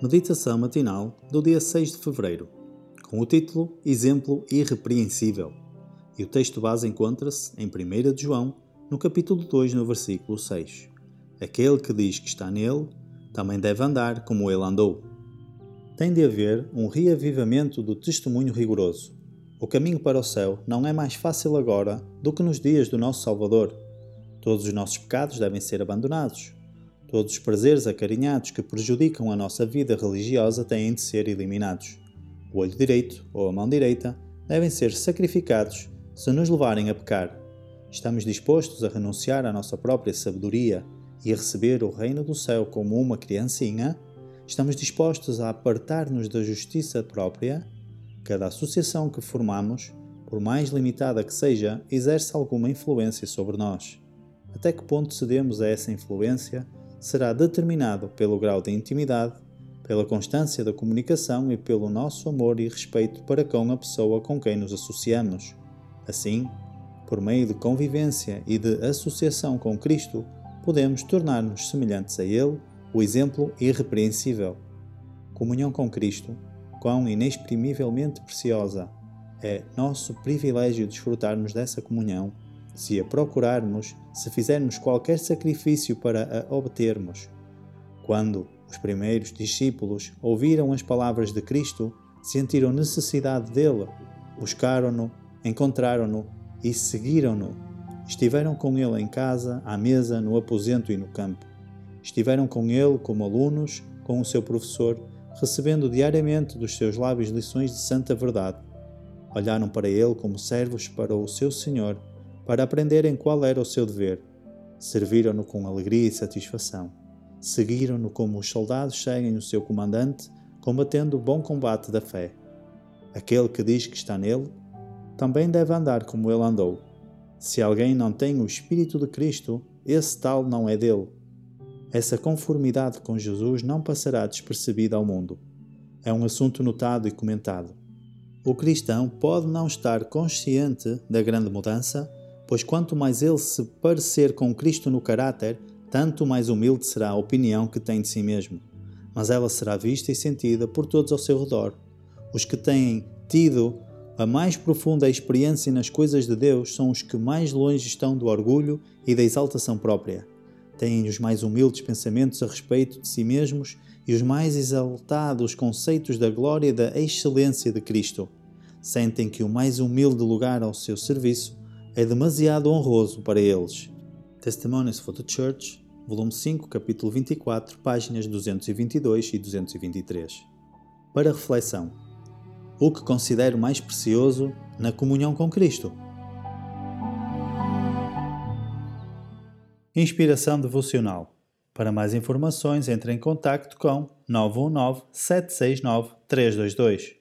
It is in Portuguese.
Meditação matinal do dia 6 de fevereiro, com o título Exemplo Irrepreensível. E o texto base encontra-se em 1 de João, no capítulo 2, no versículo 6. Aquele que diz que está nele, também deve andar como ele andou. Tem de haver um reavivamento do testemunho rigoroso. O caminho para o céu não é mais fácil agora do que nos dias do nosso Salvador. Todos os nossos pecados devem ser abandonados Todos os prazeres acarinhados que prejudicam a nossa vida religiosa têm de ser eliminados. O olho direito ou a mão direita devem ser sacrificados se nos levarem a pecar. Estamos dispostos a renunciar à nossa própria sabedoria e a receber o reino do céu como uma criancinha? Estamos dispostos a apartar-nos da justiça própria? Cada associação que formamos, por mais limitada que seja, exerce alguma influência sobre nós. Até que ponto cedemos a essa influência será determinado pelo grau de intimidade, pela constância da comunicação e pelo nosso amor e respeito para com a pessoa com quem nos associamos. Assim, por meio de convivência e de associação com Cristo, podemos tornar-nos semelhantes a Ele, o exemplo irrepreensível. Comunhão com Cristo, quão inexprimivelmente preciosa, é nosso privilégio desfrutarmos dessa comunhão se a procurarmos, se fizermos qualquer sacrifício para a obtermos. Quando os primeiros discípulos ouviram as palavras de Cristo, sentiram necessidade dele, buscaram-no, encontraram-no e seguiram-no. Estiveram com ele em casa, à mesa, no aposento e no campo. Estiveram com ele como alunos, com o seu professor, recebendo diariamente dos seus lábios lições de santa verdade. Olharam para ele como servos para o seu Senhor para aprenderem qual era o seu dever. Serviram-no com alegria e satisfação. Seguiram-no como os soldados seguem o seu comandante, combatendo o bom combate da fé. Aquele que diz que está nele, também deve andar como ele andou. Se alguém não tem o Espírito de Cristo, esse tal não é dele. Essa conformidade com Jesus não passará despercebida ao mundo. É um assunto notado e comentado. O cristão pode não estar consciente da grande mudança pois quanto mais ele se parecer com Cristo no caráter, tanto mais humilde será a opinião que tem de si mesmo. Mas ela será vista e sentida por todos ao seu redor. Os que têm tido a mais profunda experiência nas coisas de Deus são os que mais longe estão do orgulho e da exaltação própria. Têm os mais humildes pensamentos a respeito de si mesmos e os mais exaltados conceitos da glória e da excelência de Cristo. Sentem que o mais humilde lugar ao seu serviço é demasiado honroso para eles. Testimonies for the Church, volume 5, capítulo 24, páginas 222 e 223. Para reflexão: O que considero mais precioso na comunhão com Cristo? Inspiração devocional. Para mais informações, entre em contato com 919 769 322.